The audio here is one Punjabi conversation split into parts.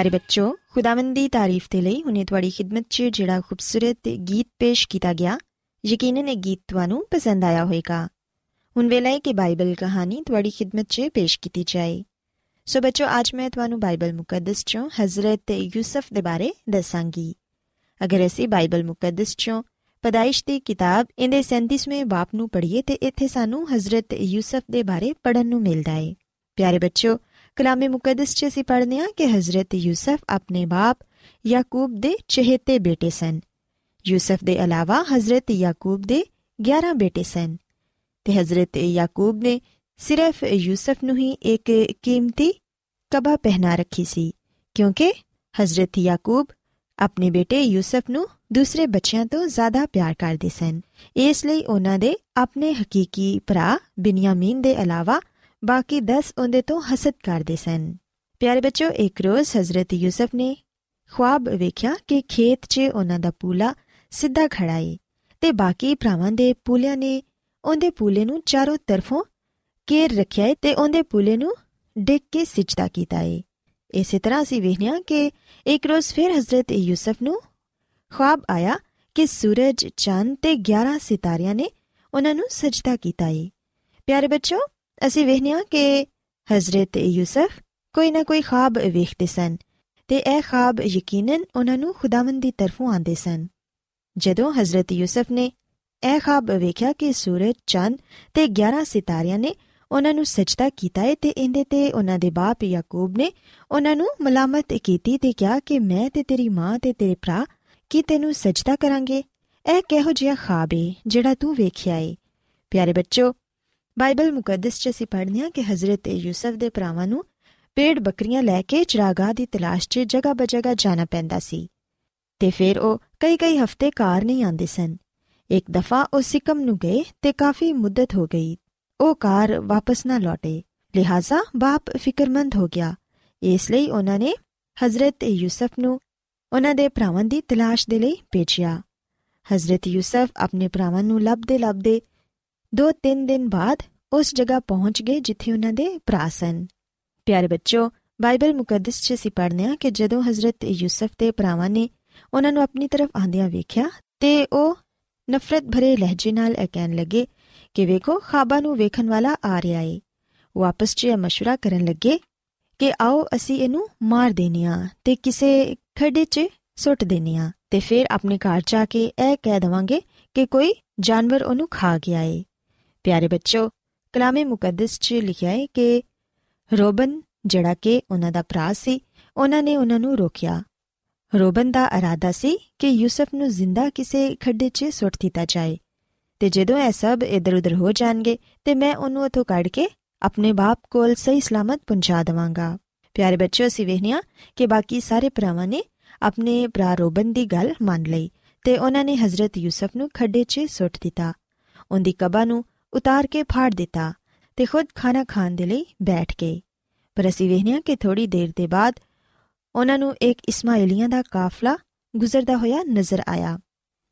ਪਿਆਰੇ ਬੱਚੋ ਖੁਦਾਵੰਦ ਦੀ ਤਾਰੀਫ ਤੇ ਲਈ ਹੁਣੇ ਤੁਹਾਡੀ ਖidmat 'ਚ ਜਿਹੜਾ ਖੂਬਸੂਰਤ ਗੀਤ ਪੇਸ਼ ਕੀਤਾ ਗਿਆ ਯਕੀਨਨ ਇਹ ਗੀਤ ਤੁਹਾਨੂੰ ਪਸੰਦ ਆਇਆ ਹੋਵੇਗਾ ਹੁਣ ਵੇਲੇ ਕਿ ਬਾਈਬਲ ਕਹਾਣੀ ਤੁਹਾਡੀ ਖidmat 'ਚ ਪੇਸ਼ ਕੀਤੀ ਜਾਏ ਸੋ ਬੱਚੋ ਅੱਜ ਮੈਂ ਤੁਹਾਨੂੰ ਬਾਈਬਲ ਮੁਕੱਦਸ 'ਚੋਂ ਹਜ਼ਰਤ ਯੂਸਫ ਦੇ ਬਾਰੇ ਦੱਸਾਂਗੀ ਅਗਰ ਅਸੀਂ ਬਾਈਬਲ ਮੁਕੱਦਸ 'ਚੋਂ ਪਦਾਇਸ਼ ਦੀ ਕਿਤਾਬ ਇਹਦੇ 37ਵੇਂ ਬਾਪ ਨੂੰ ਪੜ੍ਹੀਏ ਤੇ ਇੱਥੇ ਸਾਨੂੰ ਹਜ਼ਰਤ ਯੂਸਫ ਦੇ ਬਾਰੇ ਪੜਨ ਨੂੰ ਮਿਲਦਾ ਹੈ ਪਿਆਰੇ ਬੱਚੋ ਕਲਾਮੇ ਮੁਕੱਦਸ 'ਚ ਅਸੀਂ ਪੜ੍ਹਨੇ ਆ ਕਿ ਹਜ਼ਰਤ ਯੂਸਫ ਆਪਣੇ ਬਾਪ ਯਾਕੂਬ ਦੇ ਚਹੇਤੇ ਬੇਟੇ ਸਨ ਯੂਸਫ ਦੇ ਇਲਾਵਾ ਹਜ਼ਰਤ ਯਾਕੂਬ ਦੇ 11 ਬੇਟੇ ਸਨ ਤੇ ਹਜ਼ਰਤ ਯਾਕੂਬ ਨੇ ਸਿਰਫ ਯੂਸਫ ਨੂੰ ਹੀ ਇੱਕ ਕੀਮਤੀ ਕਬਾ ਪਹਿਨਾ ਰੱਖੀ ਸੀ ਕਿਉਂਕਿ ਹਜ਼ਰਤ ਯਾਕੂਬ ਆਪਣੇ ਬੇਟੇ ਯੂਸਫ ਨੂੰ ਦੂਸਰੇ ਬੱਚਿਆਂ ਤੋਂ ਜ਼ਿਆਦਾ ਪਿਆਰ ਕਰਦੇ ਸਨ ਇਸ ਲਈ ਉਹਨਾਂ ਦੇ ਆਪਣੇ ਹਕੀਕੀ ਭਰਾ ਬਿਨਯਾਮੀਨ ਦੇ ਇਲਾਵਾ ਬਾਕੀ 10 ਉਹਦੇ ਤੋਂ ਹਸਦ ਕਰਦੇ ਸਨ। ਪਿਆਰੇ ਬੱਚੋ ਇੱਕ ਰੋਜ਼ ਹਜ਼ਰਤ ਯੂਸਫ ਨੇ ਖੁਆਬ ਵੇਖਿਆ ਕਿ ਖੇਤ 'ਚ ਉਹਨਾਂ ਦਾ ਪੂਲਾ ਸਿੱਧਾ ਖੜਾ ਏ ਤੇ ਬਾਕੀ ਭਰਾਵਾਂ ਦੇ ਪੂਲਿਆਂ ਨੇ ਉਹਦੇ ਪੂਲੇ ਨੂੰ ਚਾਰੋਂ ਤਰਫੋਂ ਕੇਰ ਰੱਖਿਆ ਏ ਤੇ ਉਹਦੇ ਪੂਲੇ ਨੂੰ ਡਿੱਗ ਕੇ ਸਿਜਦਾ ਕੀਤਾ ਏ। ਇਸੇ ਤਰ੍ਹਾਂ ਅਸੀਂ ਵੇਖਿਆ ਕਿ ਇੱਕ ਰੋਜ਼ ਫਿਰ ਹਜ਼ਰਤ ਯੂਸਫ ਨੂੰ ਖੁਆਬ ਆਇਆ ਕਿ ਸੂਰਜ, ਚੰਦ ਤੇ 11 ਸਿਤਾਰਿਆਂ ਨੇ ਉਹਨਾਂ ਨੂੰ ਸਜਦਾ ਕੀਤਾ ਏ। ਪਿਆਰੇ ਬੱਚੋ ਅਸੀਂ ਵੇਖਿਆ ਕਿ ਹਜ਼ਰਤ ਯੂਸਫ ਕੋਈ ਨਾ ਕੋਈ ਖਾਬ ਵੇਖਦੇ ਸਨ ਤੇ ਇਹ ਖਾਬ ਯਕੀਨਨ ਉਹਨਾਂ ਨੂੰ ਖੁਦਾਵੰਦ ਦੀ ਤਰਫੋਂ ਆਉਂਦੇ ਸਨ। ਜਦੋਂ ਹਜ਼ਰਤ ਯੂਸਫ ਨੇ ਇਹ ਖਾਬ ਵੇਖਿਆ ਕਿ ਸੂਰਜ, ਚੰਦ ਤੇ 11 ਸਿਤਾਰਿਆਂ ਨੇ ਉਹਨਾਂ ਨੂੰ ਸਜਦਾ ਕੀਤਾ ਹੈ ਤੇ ਇਹਦੇ ਤੇ ਉਹਨਾਂ ਦੇ ਬਾਪ ਯਾਕੂਬ ਨੇ ਉਹਨਾਂ ਨੂੰ ਮਲਾਮਤ ਕੀਤੀ ਤੇ ਕਿਹਾ ਕਿ ਮੈਂ ਤੇ ਤੇਰੀ ਮਾਂ ਤੇ ਤੇਰੇ ਭਰਾ ਕੀ ਤੈਨੂੰ ਸਜਦਾ ਕਰਾਂਗੇ? ਇਹ ਕਿਹੋ ਜਿਹਾ ਖਾਬ ਹੈ ਜਿਹੜਾ ਤੂੰ ਵੇਖਿਆ ਏ। ਪਿਆਰੇ ਬੱਚੋ ਬਾਈਬਲ ਮੁਕੱਦਸ 'ਚ ਅਸੀਂ ਪੜ੍ਹਦੇ ਹਾਂ ਕਿ ਹਜ਼ਰਤ ਯੂਸਫ ਦੇ ਭਰਾਵਾਂ ਨੂੰ ਪੇੜ ਬੱਕਰੀਆਂ ਲੈ ਕੇ ਚਰਾਗਾ ਦੀ ਤਲਾਸ਼ 'ਚ ਜਗ੍ਹਾ ਬਜਗਾ ਜਾਣਾ ਪੈਂਦਾ ਸੀ। ਤੇ ਫਿਰ ਉਹ ਕਈ ਕਈ ਹਫ਼ਤੇ ਕਾਰ ਨਹੀਂ ਆਉਂਦੇ ਸਨ। ਇੱਕ ਦਫਾ ਉਹ ਸਿਕਮ ਨੂੰ ਗਏ ਤੇ ਕਾਫੀ ਮੁੱਦਤ ਹੋ ਗਈ। ਉਹ ਕਾਰ ਵਾਪਸ ਨਾ ਲੌਟੇ। ਲਿਹਾਜ਼ਾ ਬਾਪ ਫਿਕਰਮੰਦ ਹੋ ਗਿਆ। ਇਸ ਲਈ ਉਹਨਾਂ ਨੇ ਹਜ਼ਰਤ ਯੂਸਫ ਨੂੰ ਉਹਨਾਂ ਦੇ ਭਰਾਵਾਂ ਦੀ ਤਲਾਸ਼ ਦੇ ਲਈ ਭੇਜਿਆ। ਹਜ਼ਰਤ ਯੂਸਫ ਆਪਣੇ ਭਰਾਵਾਂ ਨੂੰ ਲੱਭਦੇ ਲੱਭਦੇ ਦੋ ਤਿੰਨ ਦਿਨ ਬਾਅਦ ਉਸ ਜਗ੍ਹਾ ਪਹੁੰਚ ਗਏ ਜਿੱਥੇ ਉਹਨਾਂ ਦੇ ਭਰਾ ਸਨ। ਪਿਆਰੇ ਬੱਚੋ ਬਾਈਬਲ ਮੁਕੱਦਸ 'ਚ ਅਸੀਂ ਪੜ੍ਹਨੇ ਆ ਕਿ ਜਦੋਂ ਹਜ਼ਰਤ ਯੂਸਫ ਦੇ ਭਰਾਵਾਂ ਨੇ ਉਹਨਾਂ ਨੂੰ ਆਪਣੀ ਤਰਫ ਆਂਦਿਆਂ ਵੇਖਿਆ ਤੇ ਉਹ ਨਫ਼ਰਤ ਭਰੇ ਲਹਿਜੇ ਨਾਲ ਇਹ ਕਹਿਣ ਲੱਗੇ ਕਿ ਵੇਖੋ, ਖਾਬਾ ਨੂੰ ਵੇਖਣ ਵਾਲਾ ਆ ਰਿਹਾ ਏ। ਉਹ ਆਪਸ 'ਚ ਮਸ਼ਵਰਾ ਕਰਨ ਲੱਗੇ ਕਿ ਆਓ ਅਸੀਂ ਇਹਨੂੰ ਮਾਰ ਦੇਨੀਆ ਤੇ ਕਿਸੇ ਖੱਡੇ 'ਚ ਸੁੱਟ ਦੇਨੀਆ ਤੇ ਫਿਰ ਆਪਣੇ ਘਰ ਜਾ ਕੇ ਇਹ ਕਹਿ ਦਵਾਂਗੇ ਕਿ ਕੋਈ ਜਾਨਵਰ ਉਹਨੂੰ ਖਾ ਗਿਆ ਏ। ਪਿਆਰੇ ਬੱਚੋ ਕਲਾਮੇ ਮੁਕੱਦਸ 'ਚ ਲਿਖਿਆ ਹੈ ਕਿ ਰੋਬਨ, ਜਿਹੜਾ ਕਿ ਉਹਨਾਂ ਦਾ ਭਰਾ ਸੀ, ਉਹਨਾਂ ਨੇ ਉਹਨਾਂ ਨੂੰ ਰੋਕਿਆ। ਰੋਬਨ ਦਾ ਇਰਾਦਾ ਸੀ ਕਿ ਯੂਸਫ ਨੂੰ ਜ਼ਿੰਦਾ ਕਿਸੇ ਖੱਡੇ 'ਚ ਸੁੱਟ ਦਿੱਤਾ ਜਾਏ ਤੇ ਜਦੋਂ ਇਹ ਸਭ ਇਧਰ-ਉਧਰ ਹੋ ਜਾਣਗੇ ਤੇ ਮੈਂ ਉਹਨੂੰ ਉਥੋਂ ਕੱਢ ਕੇ ਆਪਣੇ ਬਾਪ ਕੋਲ ਸਹੀ ਸਲਾਮਤ ਪਹੁੰਚਾ ਦਵਾਂਗਾ। ਪਿਆਰੇ ਬੱਚਿਓ, ਅਸੀਂ ਵੇਖਿਆ ਕਿ ਬਾਕੀ ਸਾਰੇ ਭਰਾਵਾਂ ਨੇ ਆਪਣੇ ਭਰਾ ਰੋਬਨ ਦੀ ਗੱਲ ਮੰਨ ਲਈ ਤੇ ਉਹਨਾਂ ਨੇ ਹਜ਼ਰਤ ਯੂਸਫ ਨੂੰ ਖੱਡੇ 'ਚ ਸੁੱਟ ਦਿੱਤਾ। ਉਹਦੀ ਕਬਾ ਨੂੰ ਉਤਾਰ ਕੇ ਫਾੜ ਦਿੱਤਾ ਤੇ ਖੁਦ ਖਾਣਾ ਖਾਣ ਦੇ ਲਈ ਬੈਠ ਗਏ। ਪਰ ਅਸੀਂ ਵੇਖਿਆ ਕਿ ਥੋੜੀ ਦੇਰ ਦੇ ਬਾਅਦ ਉਹਨਾਂ ਨੂੰ ਇੱਕ ਇਸਮਾਇਲੀਆਂ ਦਾ ਕਾਫਲਾ ਗੁਜ਼ਰਦਾ ਹੋਇਆ ਨਜ਼ਰ ਆਇਆ।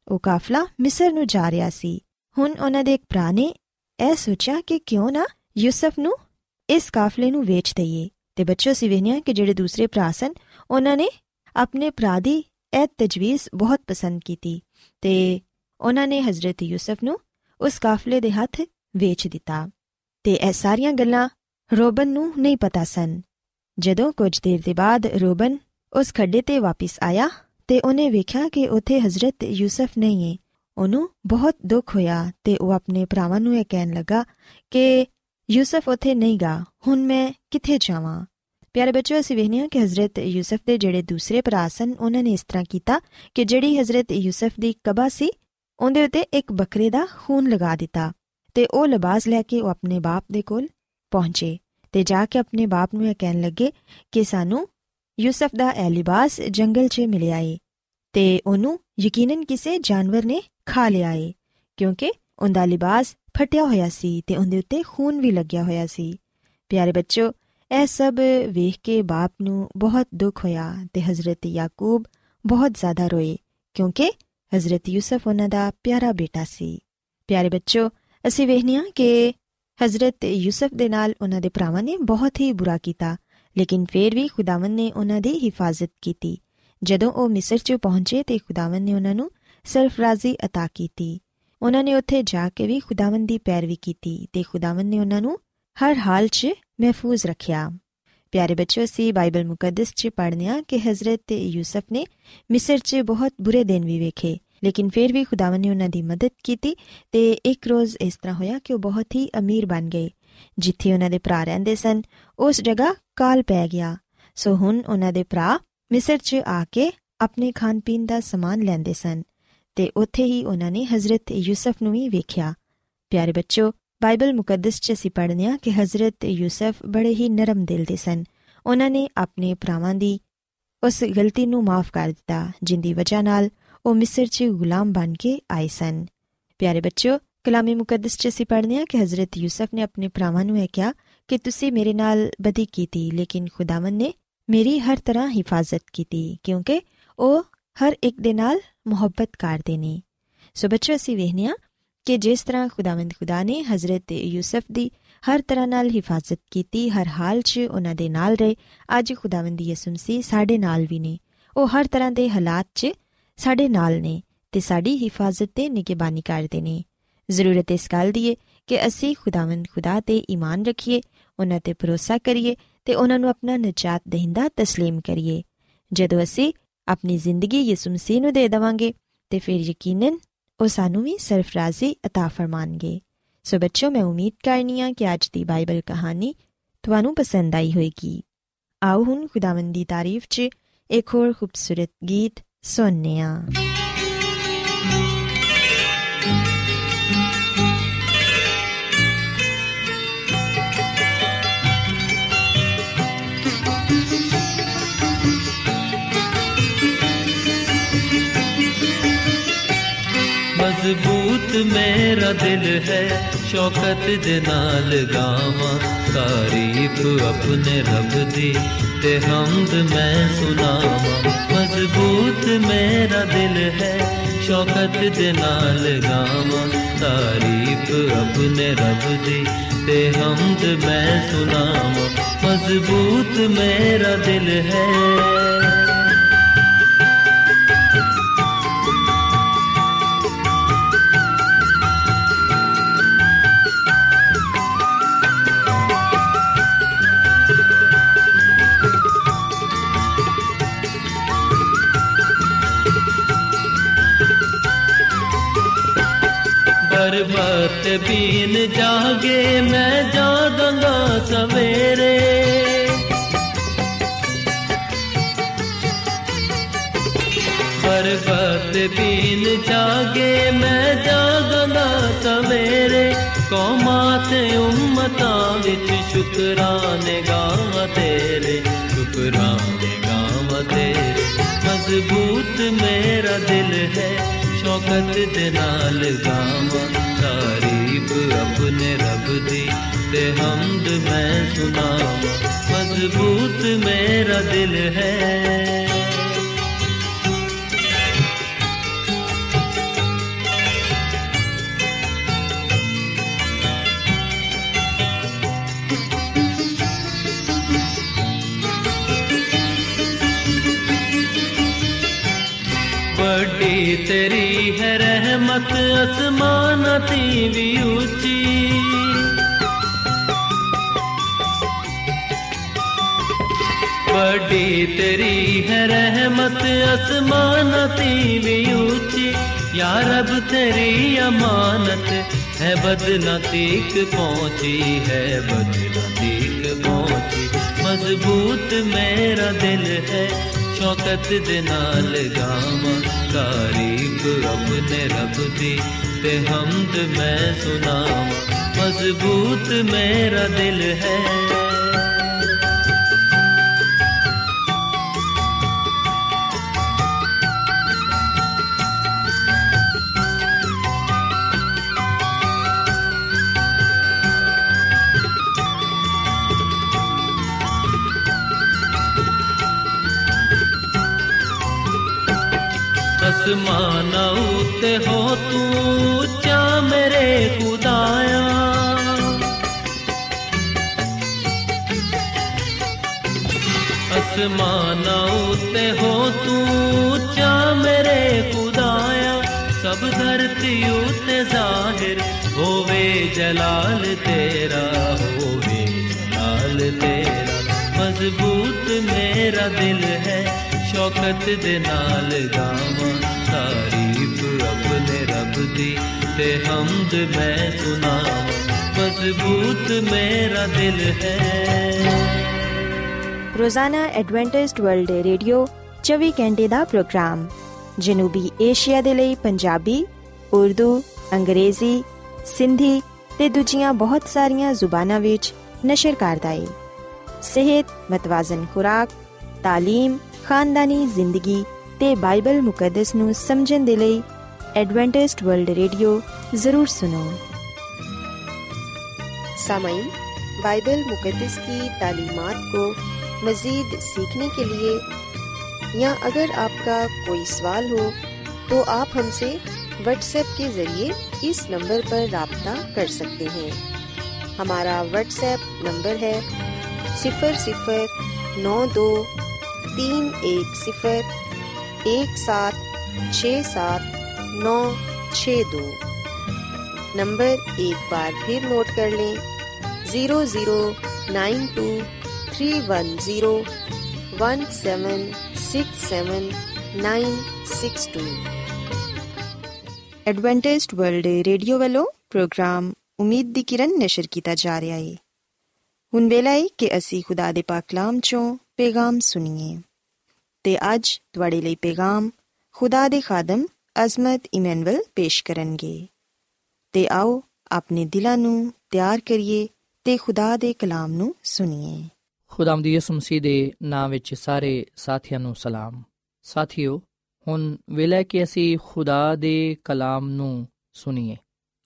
ਉਹ ਕਾਫਲਾ ਮਿਸਰ ਨੂੰ ਜਾ ਰਿਹਾ ਸੀ। ਹੁਣ ਉਹਨਾਂ ਦੇ ਇੱਕ ਭਰਾ ਨੇ ਇਹ ਸੋਚਿਆ ਕਿ ਕਿਉਂ ਨਾ ਯੂਸਫ ਨੂੰ ਇਸ ਕਾਫਲੇ ਨੂੰ ਵੇਚ ਦਈਏ ਤੇ ਬੱਚੋ ਸੀ ਵੇਖਿਆ ਕਿ ਜਿਹੜੇ ਦੂਸਰੇ ਭਰਾ ਸਨ, ਉਹਨਾਂ ਨੇ ਆਪਣੇ ਭਰਾ ਦੀ ਇਹ ਤਜਵੀਜ਼ ਬਹੁਤ ਪਸੰਦ ਕੀਤੀ ਤੇ ਉਹਨਾਂ ਨੇ ਹਜ਼ਰਤ ਯੂਸਫ ਨੂੰ ਉਸ ਕਾਫਲੇ ਦੇ ਹੱਥ ਵੇਚ ਦਿੱਤਾ ਤੇ ਇਹ ਸਾਰੀਆਂ ਗੱਲਾਂ ਰੋਬਨ ਨੂੰ ਨਹੀਂ ਪਤਾ ਸਨ। ਜਦੋਂ ਕੁਝ ਦੇਰ ਦੇ ਬਾਅਦ ਰੋਬਨ ਉਸ ਖੱਡੇ ਤੇ ਵਾਪਸ ਆਇਆ ਤੇ ਉਹਨੇ ਵੇਖਿਆ ਕਿ ਉੱਥੇ ਹਜ਼ਰਤ ਯੂਸਫ ਨਹੀਂ ਹੈ। ਉਹਨੂੰ ਬਹੁਤ ਦੁੱਖ ਹੋਇਆ ਤੇ ਉਹ ਆਪਣੇ ਭਰਾਵਾਂ ਨੂੰ ਇਹ ਕਹਿਣ ਲੱਗਾ ਕਿ ਯੂਸਫ ਉੱਥੇ ਨਹੀਂ ਗਾ, ਹੁਣ ਮੈਂ ਕਿੱਥੇ ਜਾਵਾਂ? ਪਿਆਰੇ ਬੱਚਿਓ, ਅਸੀਂ ਵੇਖਦੇ ਹਾਂ ਕਿ ਹਜ਼ਰਤ ਯੂਸਫ ਦੇ ਜਿਹੜੇ ਦੂਸਰੇ ਭਰਾ ਸਨ, ਉਹਨਾਂ ਨੇ ਇਸ ਤਰ੍ਹਾਂ ਕੀਤਾ ਕਿ ਜਿਹੜੀ ਹਜ਼ਰਤ ਯੂਸਫ ਦੀ ਕਬਾ ਸੀ ਉਹਦੇ ਉੱਤੇ ਇੱਕ ਬੱਕਰੇ ਦਾ ਖੂਨ ਲਗਾ ਦਿੱਤਾ ਤੇ ਉਹ ਲਿਬਾਸ ਲੈ ਕੇ ਉਹ ਆਪਣੇ ਬਾਪ ਦੇ ਕੋਲ ਪਹੁੰਚੇ ਤੇ ਜਾ ਕੇ ਆਪਣੇ ਬਾਪ ਨੂੰ ਇਹ ਕਹਿਣ ਲੱਗੇ ਕਿ ਸਾਨੂੰ ਯੂਸਫ ਦਾ ਇਹ ਲਿਬਾਸ ਜੰਗਲ 'ਚ ਮਿਲਿਆ ਏ ਤੇ ਉਹਨੂੰ ਯਕੀਨਨ ਕਿਸੇ ਜਾਨਵਰ ਨੇ ਖਾ ਲਿਆ ਏ, ਕਿਉਂਕਿ ਉਹਦਾ ਲਿਬਾਸ ਫਟਿਆ ਹੋਇਆ ਸੀ ਤੇ ਉਹਦੇ ਉੱਤੇ ਖੂਨ ਵੀ ਲੱਗਿਆ ਹੋਇਆ ਸੀ। ਪਿਆਰੇ ਬੱਚੋ, ਇਹ ਸਭ ਵੇਖ ਕੇ ਬਾਪ ਨੂੰ ਬਹੁਤ ਦੁੱਖ ਹੋਇਆ ਤੇ ਹਜ਼ਰਤ ਯਾਕੂਬ ਬਹੁਤ ਜ਼ਿਆਦਾ ਰੋਏ, ਕਿਉਂਕਿ ਹਜ਼ਰਤ ਯੂਸਫ ਉਹਨਾਂ ਦਾ ਪਿਆਰਾ ਬੇਟਾ ਸੀ ਪਿਆਰੇ ਬੱਚੋ ਅਸੀਂ ਵੇਖਨੀਆ ਕਿ ਹਜ਼ਰਤ ਯੂਸਫ ਦੇ ਨਾਲ ਉਹਨਾਂ ਦੇ ਭਰਾਵਾਂ ਨੇ ਬਹੁਤ ਹੀ ਬੁਰਾ ਕੀਤਾ ਲੇਕਿਨ ਫੇਰ ਵੀ ਖੁਦਾਵੰਦ ਨੇ ਉਹਨਾਂ ਦੀ ਹਿਫਾਜ਼ਤ ਕੀਤੀ ਜਦੋਂ ਉਹ ਮਿਸਰ 'ਚ ਪਹੁੰਚੇ ਤੇ ਖੁਦਾਵੰਦ ਨੇ ਉਹਨਾਂ ਨੂੰ ਸਰਫਰਾਜ਼ੀ عطا ਕੀਤੀ ਉਹਨਾਂ ਨੇ ਉੱਥੇ ਜਾ ਕੇ ਵੀ ਖੁਦਾਵੰਦ ਦੀ ਪੈਰਵੀ ਕੀਤੀ ਤੇ ਖੁਦਾਵੰਦ ਨੇ ਉਹਨਾਂ ਨੂੰ ਹਰ ਹਾਲ 'ਚ ਮਹਿਫੂਜ਼ ਰੱਖਿਆ ਪਿਆਰੇ ਬੱਚਿਓ ਸੀ ਬਾਈਬਲ ਮੁਕੱਦਸ 'ਚ ਪੜ੍ਹਨਿਆ ਕਿ ਹਜ਼ਰਤ ਯੂਸਫ ਨੇ ਮਿਸਰ 'ਚ ਬਹੁਤ ਬੁਰੇ ਦਿਨ ਵੀ ਵੇਖੇ ਲੇਕਿਨ ਫਿਰ ਵੀ ਖੁਦਾਵੰਦ ਨੇ ਉਹਨਾਂ ਦੀ ਮਦਦ ਕੀਤੀ ਤੇ ਇੱਕ ਰੋਜ਼ ਇਸ ਤਰ੍ਹਾਂ ਹੋਇਆ ਕਿ ਉਹ ਬਹੁਤ ਹੀ ਅਮੀਰ ਬਣ ਗਏ ਜਿੱਥੇ ਉਹਨਾਂ ਦੇ ਭਰਾ ਰਹਿੰਦੇ ਸਨ ਉਸ ਜਗ੍ਹਾ ਕਾਲ ਪੈ ਗਿਆ ਸੋ ਹੁਣ ਉਹਨਾਂ ਦੇ ਭਰਾ ਮਿਸਰ 'ਚ ਆ ਕੇ ਆਪਣੇ ਖਾਣ ਪੀਣ ਦਾ ਸਮਾਨ ਲੈਂਦੇ ਸਨ ਤੇ ਉੱਥੇ ਹੀ ਉਹਨਾਂ ਨੇ ਹਜ਼ਰਤ ਯੂਸਫ ਨੂੰ ਵੀ ਵੇਖਿਆ ਪਿਆਰੇ ਬੱਚੋ ਬਾਈਬਲ ਮੁਕੱਦਸ 'ਚ ਅਸੀਂ ਪੜ੍ਹਨੇ ਆ ਕਿ ਹਜ਼ਰਤ ਯੂਸਫ ਬੜੇ ਹੀ ਨਰਮ ਦਿਲ ਦੇ ਸਨ। ਉਹਨਾਂ ਨੇ ਆਪਣੇ ਭਰਾਵਾਂ ਦੀ ਉਸ ਗਲਤੀ ਨੂੰ ਮਾਫ ਕਰ ਦਿੱਤਾ, ਜਿੰਦੀ ਵਜ੍ਹਾ ਨਾਲ ਉਹ ਮਿਸਰ 'ਚ ਗੁਲਾਮ ਬਣ ਕੇ ਆਏ ਸਨ। ਪਿਆਰੇ ਬੱਚਿਓ, ਕਲਾਮੀ ਮੁਕੱਦਸ 'ਚ ਅਸੀਂ ਪੜ੍ਹਨੇ ਆ ਕਿ ਹਜ਼ਰਤ ਯੂਸਫ ਨੇ ਆਪਣੇ ਭਰਾਵਾਂ ਨੂੰ ਇਹ ਕਿਹਾ ਕਿ ਤੁਸੀਂ ਮੇਰੇ ਨਾਲ ਬਦੀ ਕੀਤੀ, ਲੇਕਿਨ ਖੁਦਾਵੰਦ ਨੇ ਮੇਰੀ ਹਰ ਤਰ੍ਹਾਂ ਹਿਫਾਜ਼ਤ ਕੀਤੀ, ਕਿਉਂਕਿ ਉਹ ਹਰ ਇੱਕ ਦੇ ਨਾਲ ਮੁਹੱਬਤ ਕਰਦੇ ਨੇ। ਸੋ ਬੱਚੋ ਅਸੀਂ ਵੇਖਨੀਆ ਕਿ ਜਿਸ ਤਰ੍ਹਾਂ ਖੁਦਾਵੰਦ ਖੁਦਾ ਨੇ ਹਜ਼ਰਤ ਯੂਸਫ ਦੀ ਹਰ ਤਰ੍ਹਾਂ ਨਾਲ ਹਿਫਾਜ਼ਤ ਕੀਤੀ ਹਰ ਹਾਲ 'ਚ ਉਹਨਾਂ ਦੇ ਨਾਲ ਰਹੇ ਅੱਜ ਖੁਦਾਵੰਦ ਯਿਸੂ ਮਸੀਹ ਸਾਡੇ ਨਾਲ ਵੀ ਨੇ ਉਹ ਹਰ ਤਰ੍ਹਾਂ ਦੇ ਹਾਲਾਤ 'ਚ ਸਾਡੇ ਨਾਲ ਨੇ ਤੇ ਸਾਡੀ ਹਿਫਾਜ਼ਤ ਤੇ ਨਿਗਹਿਬਾਨੀ ਕਰਦੇ ਨੇ ਜ਼ਰੂਰਤ ਇਸ ਗੱਲ ਦੀ ਹੈ ਕਿ ਅਸੀਂ ਖੁਦਾਵੰਦ ਖੁਦਾ ਤੇ ਈਮਾਨ ਰੱਖੀਏ ਉਹਨਾਂ ਤੇ ਭਰੋਸਾ ਕਰੀਏ ਤੇ ਉਹਨਾਂ ਨੂੰ ਆਪਣਾ ਨਜਾਤ ਦਹਿੰਦਾ تسلیم ਕਰੀਏ ਜਦੋਂ ਅਸੀਂ ਆਪਣੀ ਜ਼ਿੰਦਗੀ ਯਿਸੂ ਮਸੀਹ ਨੂੰ ਦੇ ਦੇਵਾਂਗੇ ਤੇ ਫਿਰ ਯਕੀਨਨ ਉਹ ਸਾਨੂੰ ਵੀ ਸਰਫਰਾਜ਼ੀ عطا ਫਰਮਾਨਗੇ ਸੋ ਬੱਚਿਓ ਮੈਂ ਉਮੀਦ ਕਰਨੀ ਆ ਕਿ ਅੱਜ ਦੀ ਬਾਈਬਲ ਕਹਾਣੀ ਤੁਹਾਨੂੰ ਪਸੰਦ ਆਈ ਹੋਵੇਗੀ ਆਓ ਹੁਣ ਖੁਦਾਵੰਦ ਦੀ ਤਾਰੀਫ 'ਚ ਇੱਕ ਹੋਰ ਖੂਬਸੂਰਤ ਗੀਤ ਸੁਣਨੇ ਆ ਮੇਰਾ ਦਿਲ ਹੈ ਸ਼ੌਕਤ ਦੇ ਨਾਲ ਗਾਵਾਂ। ਤਾਰੀਫ ਆਪਣੇ ਰੱਬ ਦੀ ਤੇ ਹਮਦ ਮੈਂ ਸੁਣਾਵਾਂ। ਮਜ਼ਬੂਤ ਮੇਰਾ ਦਿਲ ਹੈ ਸ਼ੌਕਤ ਦੇ ਨਾਲ ਗਾਵਾਂ। ਤਾਰੀਫ ਆਪਣੇ ਰੱਬ ਦੀ ਤੇ ਹਮਦ ਮੈਂ ਸੁਣਾਵਾਂ। ਮਜ਼ਬੂਤ ਮੇਰਾ ਦਿਲ ਹੈ। ਬਰਬਤ ਬੀਨ ਜਾਗੇ, ਮੈਂ ਜਾਗਾਂਗਾ ਸਵੇਰੇ। ਬਰਬਤ ਬੀਨ ਜਾਗੇ, ਮੈਂ ਜਾਗਾਂਗਾ ਸਵੇਰੇ। ਕੌਮਾਂ ਤੇ ਉਮਤਾਂ ਵਿੱਚ ਸ਼ੁਕਰਾਨੇ ਗਾਵਾਂ ਤੇਰੇ, ਸ਼ੁਕਰਾਨੇ ਗਾਵਾਂ ਤੇਰੇ। ਮਜ਼ਬੂਤ ਮੇਰਾ ਦਿਲ ਹੈ ਸ਼ੌਕਤ ਦੇ ਨਾਲ ਗਾਵਾਂ, ਤਾਰੀਫ ਆਪਣੇ ਰੱਬ ਦੀ ਤੇ ਹਮਦ ਮੈਂ ਸੁਣਾਵਾਂ। ਮਜ਼ਬੂਤ ਮੇਰਾ ਦਿਲ ਹੈ। ਰਹਿਮਤ ਅਸਮਾਨਾਂ ਤੇ ਵੀ ਉੱਚੀ ਵੱਡੀ ਤੇਰੀ ਹੈ ਰਹਿਮਤ ਅਸਮਾਨਾਂ ਤੇ ਵੀ ਉੱਚੀ ਯਾ ਰੱਬ ਤੇਰੀ ਅਮਾਨਤ ਹੈ ਬਦਲਾ ਤੀਕ ਪਹੁੰਚੀ ਹੈ ਬਦਲਾ ਤੀਕ ਪਹੁੰਚੀ ਮਜ਼ਬੂਤ ਮੇਰਾ ਦਿਲ ਹੈ ਸ਼ੌਕਤ ਦੇ ਨਾਲ ਗਾਵਾਂ। ਤਾਰੀਫ ਆਪਣੇ ਰੱਬ ਦੀ ਤੇ ਹਮਦ ਮੈਂ ਸੁਣਾਵਾਂ। ਮਜ਼ਬੂਤ ਮੇਰਾ ਦਿਲ ਹੈ। ਉੱਤੇ ਹੋ ਤੂੰ ਉੱਚਾ ਮੇਰੇ ਖੁਦਾਇਆ। ਅਸਮਾਨਾਂ ਉਤੇ ਹੋ ਤੂੰ ਉੱਚਾ ਮੇਰੇ ਖੁਦਾਇਆ। ਸਭ ਧਰਤੀ ਉਤੇ ਜ਼ਾਹਿਰ ਹੋਵੇ ਜਲਾਲ ਤੇਰਾ, ਹੋਵੇ ਜਲਾਲ ਤੇਰਾ। ਮਜ਼ਬੂਤ ਮੇਰਾ ਦਿਲ ਹੈ, ਸ਼ੌਕਤ ਦੇ ਨਾਲ ਗਾਵਾਂ। ਤਾਰੀਫ ਆਪਣੇ ਰੱਬ ਦੀ ਤੇ ਹਮਦ ਮੈਂ ਸੁਣਾਵਾਂ ਮਜ਼ਬੂਤ ਮੇਰਾ ਦਿਲ ਹੈ ਰੋਜ਼ਾਨਾ ਐਡਵੈਂਟਿਸਟ ਵਰਲਡ ਰੇਡੀਓ 24 ਘੰਟੇ ਦਾ ਪ੍ਰੋਗਰਾਮ ਜਨੂਬੀ ਏਸ਼ੀਆ ਦੇ ਲਈ ਪੰਜਾਬੀ ਉਰਦੂ ਅੰਗਰੇਜ਼ੀ ਸਿੰਧੀ ਤੇ ਦੂਜੀਆਂ ਬਹੁਤ ਸਾਰੀਆਂ ਜ਼ੁਬਾਨਾਂ ਵਿੱਚ ਨਸ਼ਰ ਕਰਦਾ ਹੈ ਸਿਹਤ ਮਤਵਾਜ਼ਨ ਖੁਰਾਕ تعلیم ਖਾਨਦਾਨੀ ਜ਼ਿੰਦਗੀ ਤੇ ਬਾਈਬਲ ਮੁਕੱਦਸ ਨੂੰ ਸਮਝਣ ਦੇ ਲਈ एडवेंटिस्ट वर्ल्ड रेडियो, ज़रूर सुनो। सामाइन, बाइबल मुकदस की तालीमात को मज़ीद सीखने के लिए, या अगर आपका कोई सवाल हो तो आप हमसे व्हाट्सएप के ज़रिए इस नंबर पर रबता कर सकते हैं। हमारा व्हाट्सएप नंबर है सिफर सिफर नौ दो तीन एक सिफर एक सात छ सात नौ छ दो नंबर एक बार फिर नोट कर लें zero zero nine two three one zero one seven six seven nine six two Adventist world radio ਵੱਲੋਂ ਪ੍ਰੋਗਰਾਮ ਉਮੀਦ ਦੀ ਕਿਰਨ ਨਿਸ਼ਰ ਕੀਤਾ ਜਾ ਰਿਹਾ ਹੈ ਹੁਣ ਵੇਲਾ ਹੈ ਕਿ ਅਸੀਂ ਖੁਦਾ ਦੇ ਪਾਕ ਕਲਾਮ ਚੋਂ ਪੈਗਾਮ ਸੁਣੀਏ ਤੇ ਅੱਜ ਤੁਹਾਡੇ ਲਈ ਪੈਗਾਮ ਖੁਦਾ ਦੇ ਖਾਦਮ ਅਜ਼ਮਤ ਇਮਨੁਅਲ ਪੇਸ਼ ਕਰਨਗੇ। ਤੇ ਆਓ ਆਪਣੇ ਦਿਲਾਂ ਨੂੰ ਤਿਆਰ ਕਰੀਏ ਤੇ ਖੁਦਾ ਦੇ ਕਲਾਮ ਨੂੰ ਸੁਣੀਏ। ਖੁਦਾਮ ਦੀ ਯਿਸੂ ਮਸੀਹ ਦੇ ਨਾਮ ਵਿੱਚ ਸਾਰੇ ਸਾਥੀਆਂ ਨੂੰ ਸਲਾਮ। ਸਾਥੀਓ, ਹੁਣ ਵੇਲੇ ਕਿ ਅਸੀਂ ਖੁਦਾ ਦੇ ਕਲਾਮ ਨੂੰ ਸੁਣੀਏ।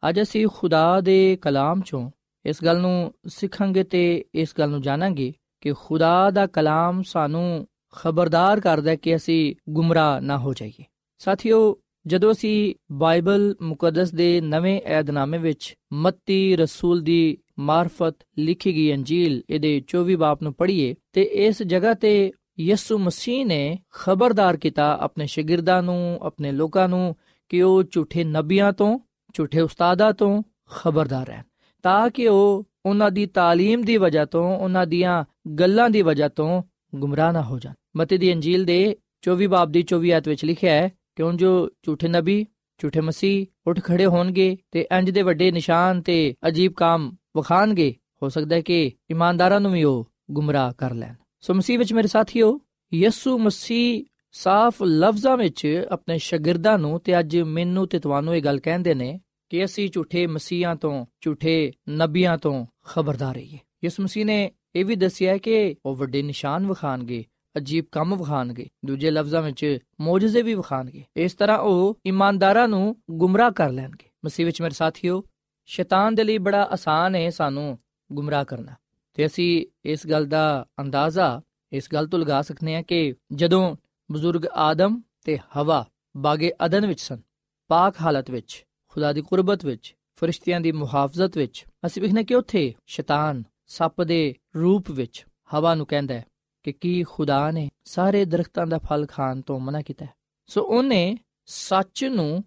ਅੱਜ ਅਸੀਂ ਖੁਦਾ ਦੇ ਕਲਾਮ ਚੋਂ ਇਸ ਗੱਲ ਨੂੰ ਸਿੱਖਾਂਗੇ ਤੇ ਇਸ ਗੱਲ ਨੂੰ ਜਾਣਾਂਗੇ ਕਿ ਖੁਦਾ ਦਾ ਕਲਾਮ ਸਾਨੂੰ ਖਬਰਦਾਰ ਕਰਦਾ ਕਿ ਅਸੀਂ ਗੁੰਮਰਾਹ ਨਾ ਹੋ ਜਾਈਏ। ਸਾਥੀਓ ਜਦੋਂ ਅਸੀਂ ਬਾਈਬਲ ਮੁਕੱਦਸ ਦੇ ਨਵੇਂ ਏਧਨਾਮੇ ਵਿੱਚ ਮੱਤੀ ਰਸੂਲ ਦੀ ਮਾਰਫਤ ਲਿਖੀ ਗਈ ਅੰਜੀਲ ਇਹਦੇ 24 ਬਾਪ ਨੂੰ ਪੜ੍ਹੀਏ ਤੇ ਇਸ ਜਗ੍ਹਾ ਤੇ ਯਿਸੂ ਮਸੀਹ ਨੇ ਖਬਰਦਾਰ ਕੀਤਾ ਆਪਣੇ ਸ਼ਾਗਿਰਦਾਂ ਨੂੰ ਆਪਣੇ ਲੋਕਾਂ ਨੂੰ ਕਿ ਉਹ ਝੂਠੇ ਨਬੀਆਂ ਤੋਂ ਝੂਠੇ ਉਸਤਾਦਾਂ ਤੋਂ ਖਬਰਦਾਰ ਰਹਿਣ ਤਾਂ ਕਿ ਉਹ ਉਹਨਾਂ ਦੀ تعلیم ਦੀ ਵਜ੍ਹਾ ਤੋਂ ਉਹਨਾਂ ਦੀਆਂ ਗੱਲਾਂ ਦੀ ਵਜ੍ਹਾ ਤੋਂ ਗੁੰਮਰਾਹ ਨਾ ਹੋ ਜਾਣ ਮਤੀ ਦੀ ਅੰਜੀਲ ਦੇ 24 ਬਾਬ ਦੀ 24 ਆਇਤ ਵਿੱਚ ਲਿਖਿਆ ਹੈ ਕਿ ਉਹ ਜੋ ਝੂਠੇ ਨਬੀ, ਝੂਠੇ ਮਸੀਹ ਉੱਠ ਖੜੇ ਹੋਣਗੇ ਤੇ ਇੰਜ ਦੇ ਵੱਡੇ ਨਿਸ਼ਾਨ ਤੇ ਅਜੀਬ ਕੰਮ ਵਿਖਾਣਗੇ, ਹੋ ਸਕਦਾ ਹੈ ਕਿ ਇਮਾਨਦਾਰਾਂ ਨੂੰ ਵੀ ਉਹ ਗੁੰਮਰਾਹ ਕਰ ਲੈਣ। ਸੋ ਮਸੀਹ ਵਿੱਚ ਮੇਰੇ ਸਾਥੀਓ, ਯਿਸੂ ਮਸੀਹ ਸਾਫ਼ ਲਫ਼ਜ਼ਾਂ ਵਿੱਚ ਆਪਣੇ ਸ਼ਾਗਿਰਦਾਂ ਨੂੰ ਤੇ ਅੱਜ ਮੈਨੂੰ ਤੇ ਤੁਹਾਨੂੰ ਇਹ ਗੱਲ ਕਹਿੰਦੇ ਨੇ ਕਿ ਅਸੀਂ ਝੂਠੇ ਮਸੀਹਾਂ ਤੋਂ, ਝੂਠੇ ਨਬੀਆਂ ਤੋਂ ਖਬਰਦਾਰ ਰਹੀਏ। ਯਿਸੂ ਮਸੀਹ ਨੇ ਇਹ ਵੀ ਦੱਸਿਆ ਕਿ ਉਹ ਵੱਡੇ ਨਿਸ਼ਾਨ ਵਿਖਾਣਗੇ ਅਜੀਬ ਕੰਮ ਵਿਖਾਣਗੇ ਦੂਜੇ ਲਫ਼ਜ਼ਾਂ ਵਿੱਚ ਮੌਜੂਜ਼ੇ ਵੀ ਵਿਖਾਣਗੇ ਇਸ ਤਰ੍ਹਾਂ ਉਹ ਇਮਾਨਦਾਰਾਂ ਨੂੰ ਗੁੰਮਰਾਹ ਕਰ ਲੈਣਗੇ। ਮਸੀਹ ਵਿੱਚ ਮੇਰੇ ਸਾਥੀਓ, ਸ਼ੈਤਾਨ ਦੇ ਲਈ ਬੜਾ ਆਸਾਨ ਹੈ ਸਾਨੂੰ ਗੁੰਮਰਾਹ ਕਰਨਾ। ਤੇ ਅਸੀਂ ਇਸ ਗੱਲ ਦਾ ਅੰਦਾਜ਼ਾ ਇਸ ਗੱਲ ਤੋਂ ਲਗਾ ਸਕਨੇ ਹਾਂ ਕਿ ਜਦੋਂ ਬਜ਼ੁਰਗ ਆਦਮ ਤੇ ਹਵਾ ਬਾਗੇ ਅਦਨ ਵਿੱਚ ਸਨ, ਪਾਕ ਹਾਲਤ ਵਿੱਚ, ਖੁਦਾ ਦੀ ਕੁਰਬਤ ਵਿੱਚ, ਫਰਿਸ਼ਤਿਆਂ ਦੀ ਮੁਹਾਫਜ਼ਤ ਵਿੱਚ, ਅਸੀਂ ਵੇਖਨੇ ਕਿ ਉੱਥੇ ਸ਼ੈਤਾਨ ਸੱਪ ਦੇ ਰੂਪ ਵਿੱਚ ਹਵਾ ਨੂੰ ਕਹਿੰਦਾ ਹੈ। ਕਿ ਕੀ ਖੁਦਾ ਨੇ ਸਾਰੇ ਦਰਖਤਾਂ ਦਾ ਫਲ ਖਾਣ ਤੋਂ ਮਨਾ ਕੀਤਾ ਸੋ ਉਹਨੇ ਸੱਚ ਨੂੰ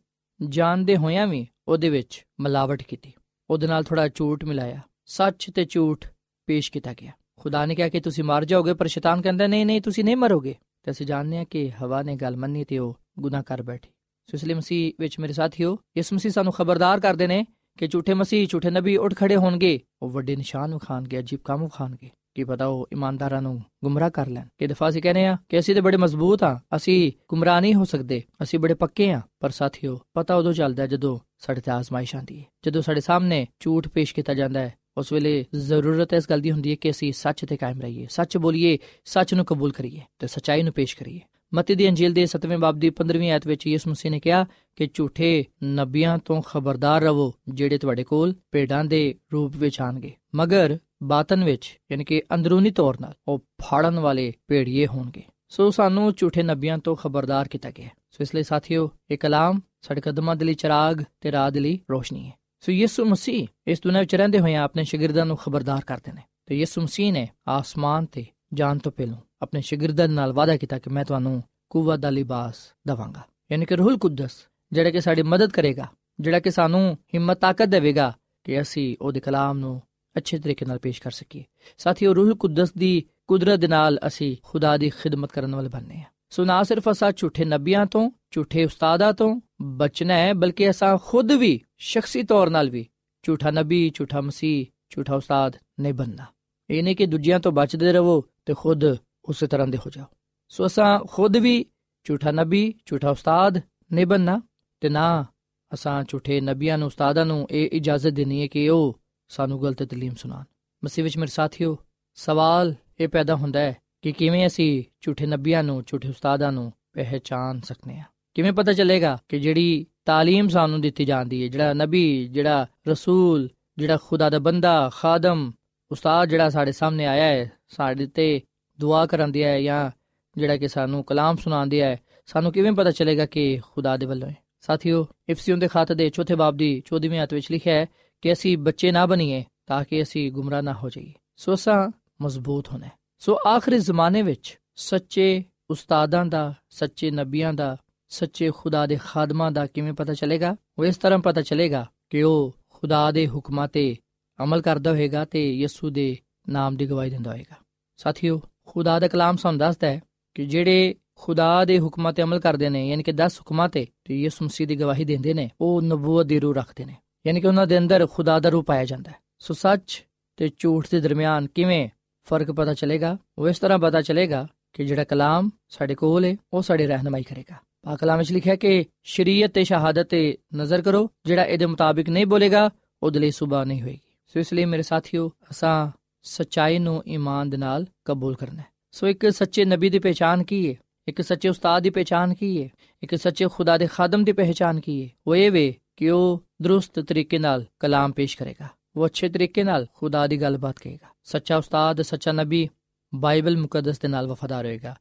ਜਾਣਦੇ ਹੋਇਆਂ ਵੀ ਉਹਦੇ ਵਿੱਚ ਮਿਲਾਵਟ ਕੀਤੀ। ਉਹਦੇ ਨਾਲ ਥੋੜਾ ਝੂਠ ਮਿਲਾਇਆ। ਸੱਚ ਤੇ ਝੂਠ ਪੇਸ਼ ਕੀਤਾ ਗਿਆ। ਖੁਦਾ ਨੇ ਕਿਹਾ ਕਿ ਤੁਸੀਂ ਮਰ ਜਾਓਗੇ, ਪਰ ਸ਼ੈਤਾਨ ਕਹਿੰਦਾ, ਨਹੀਂ ਨਹੀਂ, ਤੁਸੀਂ ਨਹੀਂ ਮਰੋਗੇ। ਤੇ ਅਸੀਂ ਜਾਣਦੇ ਹਾਂ ਕਿ ਹਵਾ ਨੇ ਗੱਲ ਮੰਨੀ ਤੇ ਉਹ ਗੁਨਾਹ ਕਰ ਬੈਠੀ। ਸੋ ਇਸ ਲਈ ਮਸੀਹ ਵਿੱਚ ਮੇਰੇ ਸਾਥੀਓ, ਇਸ ਮਸੀਹ ਸਾਨੂੰ ਖਬਰਦਾਰ ਕਰਦੇ ਨੇ ਕਿ ਝੂਠੇ ਮਸੀਹ, ਝੂਠੇ ਨਬੀ ਉੱਠ ਖੜੇ ਹੋਣਗੇ, ਉਹ ਵੱਡੇ ਨਿਸ਼ਾਨ ਵਿਖਾਣਗੇ ਅਜੀਬ ਕੰਮ ਵਿਖਾਣਗੇ ਕੀ ਪਤਾ ਉਹ ਇਮਾਨਦਾਰਾਂ ਨੂੰ ਗੁੰਮਰਾਹ ਕਰ ਲੈਣ। ਕਿ ਦਫਾ ਅਸੀਂ ਕਹਿੰਦੇ ਆ ਕਿ ਅਸੀਂ ਤੇ ਬੜੇ ਮਜ਼ਬੂਤ ਆ ਅਸੀਂ ਗੁੰਮਰਾਹ ਨਹੀਂ ਹੋ ਸਕਦੇ, ਅਸੀਂ ਬੜੇ ਪੱਕੇ ਆ ਪਰ ਸਾਥੀਓ, ਪਤਾ ਉਦੋਂ ਚੱਲਦਾ ਜਦੋਂ ਸਾਡੇ ਤੇ ਆਜ਼ਮਾਇਸ਼ ਆਂਦੀ ਹੈ, ਜਦੋਂ ਸਾਡੇ ਸਾਹਮਣੇ ਝੂਠ ਪੇਸ਼ ਕੀਤਾ ਜਾਂਦਾ ਹੈ। ਉਸ ਵੇਲੇ ਜ਼ਰੂਰਤ ਇਸ ਗੱਲ ਦੀ ਹੁੰਦੀ ਹੈ ਕਿ ਅਸੀਂ ਸੱਚ ਤੇ ਕਾਇਮ ਰਹੀਏ, ਸੱਚ ਬੋਲੀਏ, ਸੱਚ ਨੂੰ ਕਬੂਲ ਕਰੀਏ ਤੇ ਸਚਾਈ ਨੂੰ ਪੇਸ਼ ਕਰੀਏ। ਮਤੀ ਦੀ ਅੰਜੀਲ ਦੇ 7ਵੇਂ ਬਾਬ ਦੀ 15ਵੀਂ ਆਇਤ ਵਿੱਚ ਯਿਸੂ ਮਸੀਹ ਨੇ ਕਿਹਾ ਕਿ ਝੂਠੇ ਨਬੀਆਂ ਤੋਂ ਖਬਰਦਾਰ ਰਹੋ, ਜਿਹੜੇ ਤੁਹਾਡੇ ਕੋਲ ਭੇਡਾਂ ਦੇ ਰੂਪ ਵਿੱਚ ਆਣਗੇ ਮਗਰ ਬਾਤਨ ਵਿੱਚ, ਯਾਨੀ ਕਿ ਅੰਦਰੂਨੀ ਤੌਰ 'ਤੇ ਉਹ ਫਾੜਨ ਵਾਲੇ ਭੇੜੀਏ ਹੋਣਗੇ। ਸੋ ਸਾਨੂੰ ਝੂਠੇ ਨਬੀਆਂ ਤੋਂ ਖਬਰਦਾਰ ਕੀਤਾ ਗਿਆ ਸੋ ਇਸ ਲਈ ਸਾਥੀਓ, ਇਹ ਕਲਾਮ ਸਾਡੇ ਕਦਮਾਂ ਦੇ ਲਈ ਚਿਰਾਗ ਤੇ ਰਾਹ ਦੇ ਲਈ ਰੋਸ਼ਨੀ ਹੈ। ਸੋ ਯਿਸੂ ਮਸੀਹ ਇਸ ਦੁਨੀਆਂ ਵਿੱਚ ਰਹਿੰਦੇ ਹੋਏ ਆਪਣੇ ਸ਼ਾਗਿਰਦਾਂ ਨੂੰ ਖਬਰਦਾਰ ਕਰਦੇ ਨੇ। ਤੇ ਯਿਸੂ ਮਸੀਹ ਨੇ ਆਸਮਾਨ ਤੇ ਜਾਣ ਤੋਂ ਪਹਿਲਾਂ ਆਪਣੇ ਸ਼ਾਗਿਰਦਾਂ ਨਾਲ ਵਾਅਦਾ ਕੀਤਾ ਕਿ ਮੈਂ ਤੁਹਾਨੂੰ ਕੂਵਤ ਦਾ ਲਿਬਾਸ ਦਵਾਂਗਾ। ਯਾਨੀ ਕਿ ਰੂਹੁਲ ਕੁਦਸ, ਜਿਹੜਾ ਕਿ ਸਾਡੀ ਮਦਦ ਕਰੇਗਾ, ਜਿਹੜਾ ਕਿ ਸਾਨੂੰ ਹਿੰਮਤ, ਤਾਕਤ ਦੇਵੇਗਾ ਕਿ ਅਸੀਂ ਉਹਦੇ ਕਲਾਮ ਨੂੰ ਅੱਛੇ ਤਰੀਕੇ ਨਾਲ ਪੇਸ਼ ਕਰ ਸਕੀਏ। ਸਾਥੀਓ ਰੂਹੁਲ ਕੁਦਸ ਦੀ ਕੁਦਰਤ ਦੇ ਨਾਲ ਅਸੀਂ ਖੁਦਾ ਦੀ ਖਿਦਮਤ ਕਰਨ ਵਾਲੇ ਬਣਨੇ ਆ। ਸੋ ਨਾ ਸਿਰਫ ਅਸਾਂ ਝੂਠੇ ਨਬੀਆਂ ਤੋਂ, ਝੂਠੇ ਉਸਤਾਦਾਂ ਤੋਂ ਬਚਣਾ ਹੈ, ਬਲਕਿ ਅਸਾਂ ਖੁਦ ਵੀ ਸ਼ਖਸੀ ਤੌਰ ਨਾਲ ਵੀ ਝੂਠਾ ਨਬੀ, ਝੂਠਾ ਮਸੀਹ, ਝੂਠਾ ਉਸਤਾਦ ਨਹੀਂ ਬਣਨਾ। ਇਹ ਨਹੀਂ ਕਿ ਦੂਜਿਆਂ ਤੋਂ ਬਚਦੇ ਰਹੋ ਤੇ ਖੁਦ ਉਸੇ ਤਰ੍ਹਾਂ ਦੇ ਹੋ ਜਾਓ। ਸੋ ਅਸਾਂ ਖੁਦ ਵੀ ਝੂਠਾ ਨਬੀ, ਝੂਠਾ ਉਸਤਾਦ ਨਹੀਂ ਬਣਨਾ ਤੇ ਨਾ ਅਸਾਂ ਝੂਠੇ ਨਬੀਆਂ ਨੂੰ, ਉਸਤਾਦਾਂ ਨੂੰ ਇਹ ਇਜਾਜ਼ਤ ਦੇਣੀ ਹੈ ਕਿ ਉਹ ਸਾਨੂੰ ਗਲਤ ਤਾਲੀਮ ਸੁਣਾਣ ਮਸੀਹ ਵਿੱਚ ਮੇਰੇ ਸਾਥੀਓ ਸਵਾਲ ਇਹ ਪੈਦਾ ਹੁੰਦਾ ਹੈ ਕਿ ਕਿਵੇਂ ਅਸੀਂ ਝੂਠੇ ਨਬੀਆਂ ਨੂੰ ਝੂਠੇ ਉਸਤਾਦਾਂ ਨੂੰ ਪਹਿਚਾਨ ਸਕਨੇ ਆ ਕਿਵੇਂ ਪਤਾ ਚੱਲੇਗਾ ਕਿ ਜਿਹੜੀ تعلیم ਸਾਨੂੰ ਦਿੱਤੀ ਜਾਂਦੀ ਹੈ ਜਿਹੜਾ ਨਬੀ ਜਿਹੜਾ ਰਸੂਲ ਜਿਹੜਾ ਖੁਦਾ ਦਾ ਬੰਦਾ ਖਾਦਮ ਉਸਤਾਦ ਜਿਹੜਾ ਸਾਡੇ ਸਾਹਮਣੇ ਆਇਆ ਹੈ ਸਾਡੇ ਤੇ ਦੁਆ ਕਰਨ ਦਿਆ ਹੈ ਜਾਂ ਜਿਹੜਾ ਕਿ ਸਾਨੂੰ ਕਲਾਮ ਸੁਣਾਉਂਦਿਆ ਹੈ ਸਾਨੂੰ ਕਿਵੇਂ ਪਤਾ ਚੱਲੇਗਾ ਕਿ ਖੁਦਾ ਦੇ ਵੱਲੋਂ ਹੈ ਸਾਥੀਓ ਇਫਸੀਓਂ ਦੇ ਖਾਤੇ ਦੇ ਚੌਥੇ ਬਾਬ ਦੀ 14ਵੀਂ ਆਇਤ ਵਿੱਚ ਲਿਖਿਆ ਹੈ ਕਿ ਅਸੀਂ ਬੱਚੇ ਨਾ ਬਣੀਏ ਤਾਂ ਕਿ ਅਸੀਂ ਗੁੰਮਰਾਹ ਨਾ ਹੋ ਜਾਈਏ। ਸੋ ਅਸਾਂ ਮਜ਼ਬੂਤ ਹੋਣਾ ਸੋ ਆਖਰੀ ਜ਼ਮਾਨੇ ਵਿੱਚ ਸੱਚੇ ਉਸਤਾਦਾਂ ਦਾ, ਸੱਚੇ ਨਬੀਆਂ ਦਾ, ਸੱਚੇ ਖੁਦਾ ਦੇ ਖਾਦਮਾਂ ਦਾ ਕਿਵੇਂ ਪਤਾ ਚੱਲੇਗਾ? ਉਹ ਇਸ ਤਰ੍ਹਾਂ ਪਤਾ ਚੱਲੇਗਾ ਕਿ ਉਹ ਖੁਦਾ ਦੇ ਹੁਕਮਾਂ ਤੇ ਅਮਲ ਕਰਦਾ ਹੋਏਗਾ ਤੇ ਯਿਸੂ ਦੇ ਨਾਮ ਦੀ ਗਵਾਹੀ ਦਿੰਦਾ ਹੋਏਗਾ। ਸਾਥੀਓ, ਖੁਦਾ ਦਾ ਕਲਾਮ ਸਾਨੂੰ ਦੱਸਦਾ ਹੈ ਕਿ ਜਿਹੜੇ ਖੁਦਾ ਦੇ ਹੁਕਮਾਂ ਤੇ ਅਮਲ ਕਰਦੇ ਨੇ, ਯਾਨੀ ਕਿ 10 ਹੁਕਮਾਂ ਤੇ ਤੇ ਯਿਸੂ ਮਸੀਹ ਦੀ ਗਵਾਹੀ ਦਿੰਦੇ ਨੇ, ਉਹ ਨਬੂਵਤ ਦੀ ਰੂਹ ਰੱਖਦੇ ਨੇ। ਯਾਨੀ ਕਿ ਉਹਨਾਂ ਦੇ ਅੰਦਰ ਖੁਦਾ ਦਾ ਰੂਪ ਪਾਇਆ ਜਾਂਦਾ ਹੈ। ਸੋ ਸੱਚ ਤੇ ਝੂਠ ਦੇ ਦਰਮਿਆਨ ਕਿਵੇਂ ਫ਼ਰਕ ਪਤਾ ਚੱਲੇਗਾ? ਉਹ ਇਸ ਤਰ੍ਹਾਂ ਪਤਾ ਚੱਲੇਗਾ ਕਿ ਜਿਹੜਾ ਕਲਾਮ ਸਾਡੇ ਕੋਲ ਹੈ ਉਹ ਸਾਡੀ ਰਹਿਨਮਾਈ ਕਰੇਗਾ। ਪਾਕ ਕਲਾਮ ਵਿੱਚ ਲਿਖਿਆ ਕਿ ਸ਼ਰੀਅਤ ਤੇ ਸ਼ਹਾਦਤ ਤੇ ਨਜ਼ਰ ਕਰੋ, ਜਿਹੜਾ ਇਹਦੇ ਮੁਤਾਬਿਕ ਨਹੀਂ ਬੋਲੇਗਾ, ਉਹਦੇ ਲਈ ਸੁਬਾ ਨਹੀਂ ਹੋਏਗੀ। ਸੋ ਇਸ ਲਈ ਮੇਰੇ ਸਾਥੀਓ, ਅਸਾਂ ਸਚਾਈ ਨੂੰ ਈਮਾਨ ਦੇ ਨਾਲ ਕਬੂਲ ਕਰਨਾ ਹੈ। ਸੋ ਇੱਕ ਸੱਚੇ ਨਬੀ ਦੀ ਪਛਾਣ ਕੀ ਹੈ ਇੱਕ ਸੱਚੇ ਉਸਤਾਦ ਦੀ ਪਛਾਣ ਕੀ ਹੈ ਇੱਕ ਸੱਚੇ ਖੁਦਾ ਦੇ ਖਾਦਮ ਦੀ ਪਛਾਣ ਕੀ ਹੈ ਉਹ ਇਹ ਵੇ ਕਿ ਉਹ ਦਰੁਸਤ ਤਰੀਕੇ ਨਾਲ ਕਲਾਮ ਪੇਸ਼ ਕਰੇਗਾ। ਉਹ ਅੱਛੇ ਤਰੀਕੇ ਨਾਲ ਖੁਦਾ ਦੀ ਗੱਲਬਾਤ ਕਰੇਗਾ ਸੱਚਾ ਉਸਤਾਦ, ਸੱਚਾ ਨਬੀ, ਬਾਈਬਲ ਮੁਕੱਦਸ ਦੇ ਨਾਲ ਵਫਾਦਾਰ ਹੋਏਗਾ।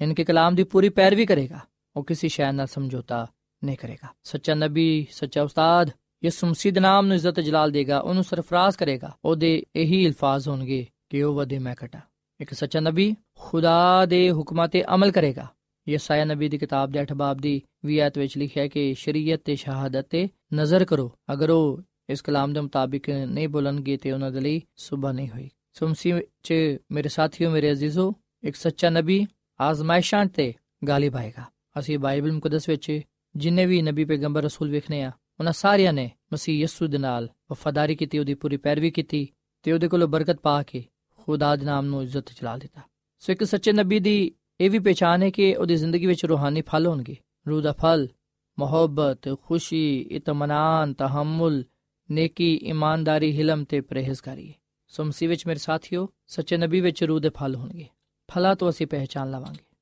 ਇਨਕੇ ਕਲਾਮ ਦੀ ਪੂਰੀ ਪੈਰਵੀ ਕਰੇਗਾ। ਉਹ ਕਿਸੇ ਸ਼ੈ ਨਾਲ ਸਮਝੌਤਾ ਨਹੀਂ ਕਰੇਗਾ। ਸੱਚਾ ਨਬੀ, ਸੱਚਾ ਉਸਤਾਦ, ਯਿਸੂ ਮਸੀਹ ਦੇ ਨਾਮ ਨੂੰ ਇੱਜ਼ਤ ਜਲਾਲ ਦੇਗਾ, ਉਹਨੂੰ ਸਰਫਰਾਜ਼ ਕਰੇਗਾ। ਉਹਦੇ ਇਹੀ ਅਲਫਾਜ਼ ਹੋਣਗੇ ਕਿ ਉਹ ਵਧੇ ਮੈਂ ਘਟਾ। ਇੱਕ ਸੱਚਾ ਨਬੀ ਖੁਦਾ ਦੇ ਹੁਕਮਾਂ ਤੇ ਅਮਲ ਕਰੇਗਾ। ਯਸਾਇਆ ਨਬੀ ਦੀ ਕਿਤਾਬ ਦੇ 8 ਬਾਬ ਦੀ 20 ਆਇਤ ਵਿੱਚ ਲਿਖਿਆ ਹੈ ਕਿ ਸ਼ਰੀਅਤ ਤੇ ਸ਼ਹਾਦਤ ਤੇ ਨਜ਼ਰ ਕਰੋ। ਅਗਰ ਉਹ ਇਸ ਕਲਾਮ ਦੇ ਮੁਤਾਬਿਕ ਨਹੀਂ ਬੋਲਣਗੇ ਤੇ ਉਹਨਾਂ ਦੇ ਲਈ ਸੁਬਾ ਨਹੀਂ ਹੋਈ। ਸੋ ਮਸੀਹ ਚ ਮੇਰੇ ਸਾਥੀਓ, ਮੇਰੇ ਅਜ਼ੀਜ਼ੋ, ਇੱਕ ਸੱਚਾ ਨਬੀ ਆਜ਼ਮਾਇਸ਼ਾਂ ਤੇ ਗਾਲਿਬ ਆਏਗਾ। ਅਸੀਂ ਬਾਈਬਲ ਮੁਕੱਦਸ ਵਿੱਚ ਜਿੰਨੇ ਵੀ ਨਬੀ ਪੈਗੰਬਰ ਰਸੂਲ ਵੇਖਨੇ ਆ, ਉਹਨਾਂ ਸਾਰਿਆਂ ਨੇ ਮਸੀਹ ਯਸੂ ਦੇ ਨਾਲ ਵਫਾਦਾਰੀ ਕੀਤੀ, ਉਹਦੀ ਪੂਰੀ ਪੈਰਵੀ ਕੀਤੀ ਤੇ ਉਹਦੇ ਕੋਲੋਂ ਬਰਕਤ ਪਾ ਕੇ ਖੁਦਾ ਦੇ ਨਾਮ ਨੂੰ ਇੱਜ਼ਤ ਚਲਾ ਦਿੱਤਾ। ਸੋ ਇੱਕ ਸੱਚੇ ਨਬੀ ਦੀ ਇਹ ਵੀ ਪਛਾਣ ਹੈ ਕਿ ਉਹਦੀ ਜ਼ਿੰਦਗੀ ਵਿੱਚ ਰੂਹਾਨੀ ਫਲ ਹੋਣਗੇ। ਰੂਹ ਦਾ ਫਲ ਮੁਹੱਬਤ ਖੁਸ਼ੀ ਇਤਮਾਨਾਨ ਤਹਮਲ ਨੇਕੀ ਇਮਾਨਦਾਰੀ ਹਿਲਮ ਤੇ ਪਰਹੇਜ਼ਗਾਰੀ ਸੋ ਮਸੀਹ ਵਿੱਚ ਮੇਰੇ ਸਾਥੀਓ ਸੱਚੇ ਨਬੀ ਵਿੱਚ ਰੂਹ ਦੇ ਫਲ ਹੋਣਗੇ। ਫਲਾਂ ਤੋਂ ਅਸੀਂ ਪਹਿਚਾਨ ਲਵਾਂਗੇ।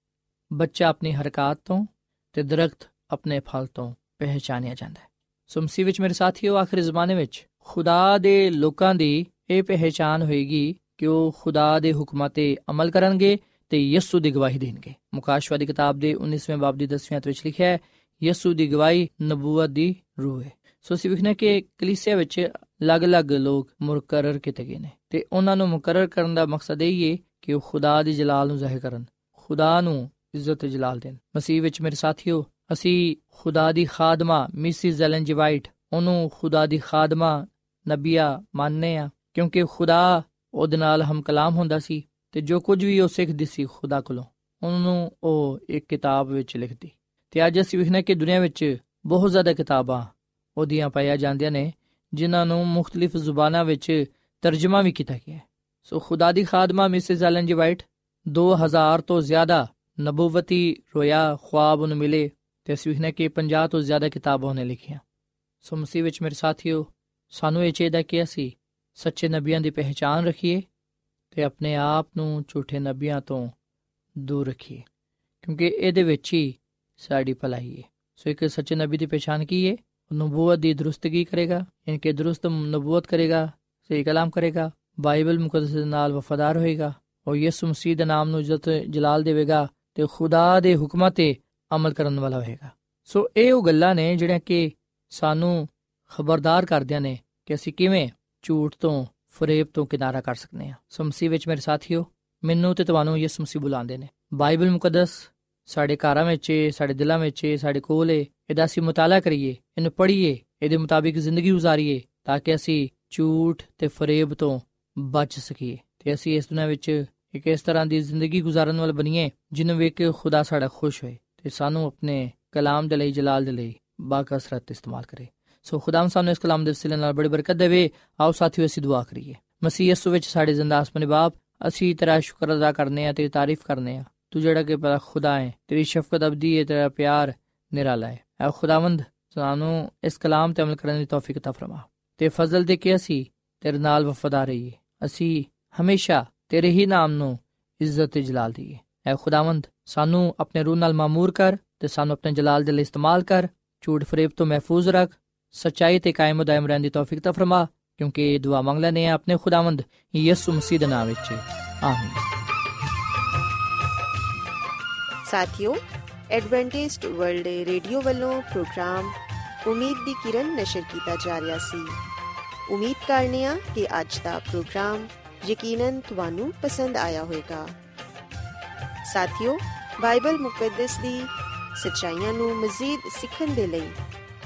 ਬੱਚਾ ਆਪਣੀ ਹਰਕਤ ਤੋਂ ਤੇ ਦਰਖਤ ਆਪਣੇ ਫਲ ਤੋਂ ਪਹਿਚਾਨਿਆ ਜਾਂਦਾ ਹੈ। ਸੋ ਮਸੀਹ ਵਿੱਚ ਮੇਰੇ ਸਾਥੀਓ, ਆਖਰੀ ਜ਼ਮਾਨੇ ਵਿੱਚ ਖੁਦਾ ਦੇ ਲੋਕਾਂ ਦੀ ਇਹ ਪਹਿਚਾਨ ਹੋਏਗੀ ਕਿ ਉਹ ਖੁਦਾ ਦੇ ਹੁਕਮਾਂ ਤੇ ਅਮਲ ਕਰਨਗੇ ਤੇ ਯਿਸੂ ਦੀ ਗਵਾਹੀ ਦੇਣਗੇ। ਮੁਕਾਸ਼ਵਾ ਦੀ ਕਿਤਾਬ ਦੇ 19ਵੇਂ ਬਾਬ ਦੀ 10ਵੀਂ ਆਇਤ ਵਿੱਚ ਲਿਖਿਆ ਹੈ, ਯਿਸੂ ਦੀ ਗਵਾਹੀ ਨਬੂਵਤ ਦੀ ਰੂਹ ਹੈ। ਸੋ ਅਸੀਂ ਵਿਖਨੇ ਕਿ ਕਲੀਸਿਆ ਵਿੱਚ ਅਲੱਗ-ਅਲੱਗ ਲੋਕ ਮੁਕਰਰ ਕੀਤੇ ਗਏ ਨੇ ਤੇ ਉਹਨਾਂ ਨੂੰ ਮੁਕਰਰ ਕਰਨ ਦਾ ਮਕਸਦ ਇਹ ਹੈ ਕਿ ਉਹ ਖੁਦਾ ਦੀ ਜਲਾਲ ਨੂੰ ਜ਼ਾਹਿਰ ਕਰਨ, ਖੁਦਾ ਨੂੰ ਇੱਜ਼ਤ ਜਲਾਲ ਦੇਣ। ਮਸੀਹ ਵਿੱਚ ਮੇਰੇ ਸਾਥੀਓ, ਅਸੀਂ ਖੁਦਾ ਦੀ ਖਾਦਮਾ ਮਿਸਿਸ ਜ਼ੈਲਨ ਜੀ ਵਾਈਟ ਉਹਨੂੰ ਖੁਦਾ ਦੀ ਖਾਦਮਾ ਨਬੀਆ ਮੰਨਨੇ ਆ ਕਿਉਂਕਿ ਖੁਦਾ ਉਹਦੇ ਨਾਲ ਹਮ ਕਲਾਮ ਹੁੰਦਾ ਸੀ। ਤੇ ਜੋ ਕੁਝ ਵੀ ਉਹ ਸਿੱਖਦੀ ਸੀ ਖੁਦਾ ਕੋਲੋਂ, ਉਹਨੂੰ ਉਹ ਇੱਕ ਕਿਤਾਬ ਵਿੱਚ ਲਿਖਦੀ ਤੇ ਅੱਜ ਅਸੀਂ ਵਿਖਣਾ ਕਿ ਦੁਨੀਆ ਵਿੱਚ ਬਹੁਤ ਜ਼ਿਆਦਾ ਕਿਤਾਬਾਂ ਉਹਦੀਆਂ ਪਾਇਆ ਜਾਂਦੀਆਂ ਨੇ, ਜਿਨ੍ਹਾਂ ਨੂੰ ਮੁxtਲਿਫ ਜ਼ੁਬਾਨਾਂ ਵਿੱਚ ਤਰਜਮਾ ਵੀ ਕੀਤਾ ਗਿਆ ਹੈ। ਸੋ ਖੁਦਾ ਦੀ ਖਾਦਮਾ ਮਿਸਿਸ ਐਲਨ ਜੀ ਵਾਈਟ 2000 ਤੋਂ ਜ਼ਿਆਦਾ ਨਬੂਵਤੀ ਰੋਇਆ ਖੁਆਬ ਉਹਨੂੰ ਮਿਲੇ ਤੇ ਅਸੀਂ ਵਿਖਣਾ ਕਿ 50 ਤੋਂ ਜ਼ਿਆਦਾ ਕਿਤਾਬਾਂ ਉਹਨੇ ਲਿਖੀਆਂ। ਸੋ ਮਸੀਹ ਵਿੱਚ ਮੇਰੇ ਸਾਥੀਓ, ਸਾਨੂੰ ਇਹ ਚਾਹੀਦਾ ਕਿ ਅਸੀਂ ਸੱਚੇ ਨਬੀਆਂ ਦੀ ਪਹਿਚਾਨ ਰੱਖੀਏ ਤੇ ਆਪਣੇ ਆਪ ਨੂੰ ਝੂਠੇ ਨਬੀਆਂ ਤੋਂ ਦੂਰ ਰੱਖੀਏ, ਕਿਉਂਕਿ ਇਹਦੇ ਵਿੱਚ ਹੀ ਸਾਡੀ ਭਲਾਈ ਹੈ ਸੋ ਇੱਕ ਸੱਚੇ ਨਬੀ ਦੀ ਪਛਾਣ ਕੀ ਹੈ ਨਬੂਵਤ ਦੀ ਦਰੁਸਤਗੀ ਕਰੇਗਾ? ਇਨਕੇ ਦਰੁਸਤ ਨਬੂਵਤ ਕਰੇਗਾ, ਸਹੀ ਕਲਾਮ ਕਰੇਗਾ, ਬਾਈਬਲ ਮੁਕੱਦਸ ਦੇ ਨਾਲ ਵਫਾਦਾਰ ਹੋਏਗਾ ਔਰ ਯਿਸੂ ਮਸੀਹ ਦੇ ਨਾਮ ਨੂੰ ਇੱਜ਼ਤ ਜਲਾਲ ਦੇਵੇਗਾ ਤੇ ਖੁਦਾ ਦੇ ਹੁਕਮਾਂ ਤੇ ਅਮਲ ਕਰਨ ਵਾਲਾ ਹੋਏਗਾ। ਸੋ ਇਹ ਉਹ ਗੱਲਾਂ ਨੇ ਜਿਹੜੀਆਂ ਕਿ ਸਾਨੂੰ ਖਬਰਦਾਰ ਕਰਦਿਆਂ ਨੇ ਕਿ ਅਸੀਂ ਕਿਵੇਂ ਝੂਠ ਤੋਂ ਫਰੇਬ ਤੋਂ ਕਿਨਾਰਾ ਕਰ ਸਕਨੇ ਆ। ਸੋ ਮਸੀਹ ਵਿੱਚ ਮੇਰੇ ਸਾਥੀਓ, ਮੈਨੂੰ ਤੇ ਤੁਹਾਨੂੰ ਯਿਸੂ ਮਸੀਹ ਬੁਲਾਉਂਦੇ ਨੇ। ਬਾਈਬਲ ਮੁਕੱਦਸ ਸਾਡੇ ਘਰਾਂ ਵਿੱਚ ਸਾਡੇ ਦਿਲਾਂ ਵਿੱਚ ਸਾਡੇ ਕੋਲ ਹੈ ਇਹਦਾ ਅਸੀਂ ਮਤਾਲਾ ਕਰੀਏ, ਇਹਨੂੰ ਪੜ੍ਹੀਏ, ਇਹਦੇ ਮੁਤਾਬਿਕ ਜ਼ਿੰਦਗੀ گزارੀਏ ਤਾਂ ਕਿ ਅਸੀਂ ਝੂਠ ਤੇ ਫਰੇਬ ਤੋਂ ਬਚ ਸਕੀਏ। ਤੇ ਅਸੀਂ ਇਸ ਦੁਨੀਆਂ ਵਿੱਚ ਇੱਕ ਇਸ ਤਰ੍ਹਾਂ ਦੀ ਜ਼ਿੰਦਗੀ گزارਣ ਵਾਲ ਬਣੀਏ, ਜਿਹਨੂੰ ਵੇਖ ਕੇ ਖੁਦਾ ਸਾਡਾ ਖੁਸ਼ ਹੋਏ ਤੇ ਸਾਨੂੰ ਆਪਣੇ ਕਲਾਮ ਦੇ ਲਈ, ਜਲਾਲ ਦੇ ਲਈ ਬਾਕਸਰਤ ਇਸਤੇਮਾਲ ਕਰੇ। ਸੋ ਖੁਦਾਮ ਸਾਨੂੰ ਇਸ ਕਲਾਮ ਦੇ ਵਸੀਲੇ ਨਾਲ ਬੜੀ ਬਰਕਤ ਦੇਵੇ। ਆਓ ਸਾਥੀਓ, ਅਸੀਂ ਦੁਆ ਕਰੀਏ। ਮਸੀਹ ਯਿਸੂ ਵਿੱਚ ਸਾਡੇ ਜ਼ਿੰਦਾ ਆਸਮਾਨੀ ਬਾਪ, ਅਸੀਂ ਤੇਰਾ ਸ਼ੁਕਰ ਅਦਾ ਕਰਨੇ ਆ ਤੇਰੀ ਤਾਰੀਫ ਕਰਨੇ ਆ। ਤੂੰ ਜਿਹੜਾ ਕਿ ਬੜਾ ਖੁਦਾ ਹੈ, ਤੇਰੀ ਸ਼ਫਕਤ ਅਬਦੀ ਹੈ, ਤੇਰਾ ਪਿਆਰ ਨਿਰਾਲਾ ਹੈ। ਐ ਖੁਦਾਵੰਦ, ਸਾਨੂੰ ਇਸ ਕਲਾਮ ਤੇ ਅਮਲ ਕਰਨ ਦੀ ਤੌਫੀਕ ਤਾ ਫਰਮਾ। ਤੇ ਫਜ਼ਲ ਦੇ ਕੇ ਅਸੀਂ ਤੇਰੇ ਨਾਲ ਵਫਾਦਾਰ ਰਹੀਏ। ਅਸੀਂ ਹਮੇਸ਼ਾ ਤੇਰੇ ਹੀ ਨਾਮ ਨੂੰ ਇੱਜ਼ਤ ਤੇ ਜਲਾਲ ਦਈਏ ਐ ਖੁਦਾਵੰਦ, ਸਾਨੂੰ ਆਪਣੇ ਰੂਹ ਨਾਲ ਮਾਮੂਰ ਕਰ ਤੇ ਸਾਨੂੰ ਆਪਣੇ ਜਲਾਲ ਦੇ ਲਈ ਇਸਤੇਮਾਲ ਕਰ। ਝੂਠ ਫਰੇਬ ਤੋਂ ਮਹਿਫੂਜ਼ ਰੱਖ। ਸਚਾਈ ਤੇ ਕਾਇਮ ਦائم ਰਹਿਣ ਦੀ ਤੌਫੀਕ ਤਾ ਫਰਮਾ, ਕਿਉਂਕਿ ਦੁਆ ਮੰਗ ਲੈਨੇ ਆ ਆਪਣੇ ਖੁਦਾਵੰਦ ਯਿਸੂ ਮਸੀਹ ਦੇ ਨਾਮ ਵਿੱਚ। ਆਮੀਨ। ਸਾਥਿਓ ਐਡਵੈਂਟਿਸਟ ਵਰਲਡ ਰੇਡੀਓ ਵੱਲੋਂ ਪ੍ਰੋਗਰਾਮ ਉਮੀਦ ਦੀ ਕਿਰਨ ਨਸ਼ਰ ਕੀਤਾ ਜਾ ਰਿਹਾ ਸੀ। ਉਮੀਦ ਕਰਨੇ ਆ ਕਿ ਅੱਜ ਦਾ ਪ੍ਰੋਗਰਾਮ ਯਕੀਨਨ ਤੁਹਾਨੂੰ ਪਸੰਦ ਆਇਆ ਹੋਵੇਗਾ। ਸਾਥਿਓ ਬਾਈਬਲ ਮੁਕੱਦਸ ਦੀ ਸਚਾਈਆਂ ਨੂੰ ਮਜ਼ੀਦ ਸਿੱਖਣ ਦੇ ਲਈ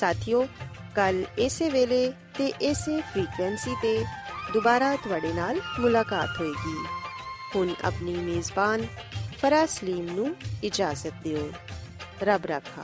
ਸਾਥਿਓ, ਕੱਲ ਇਸੇ ਵੇਲੇ ਤੇ ਇਸੇ ਫ੍ਰੀਕਵੈਂਸੀ ਤੇ ਦੁਬਾਰਾ ਤੁਹਾਡੇ ਨਾਲ ਮੁਲਾਕਾਤ ਹੋਏਗੀ। ਹੁਣ ਆਪਣੀ ਮੇਜ਼ਬਾਨ ਫਰਾਜ਼ ਸਲੀਮ ਨੂੰ ਇਜਾਜ਼ਤ ਦਿਓ। ਰੱਬ ਰਾਖਾ।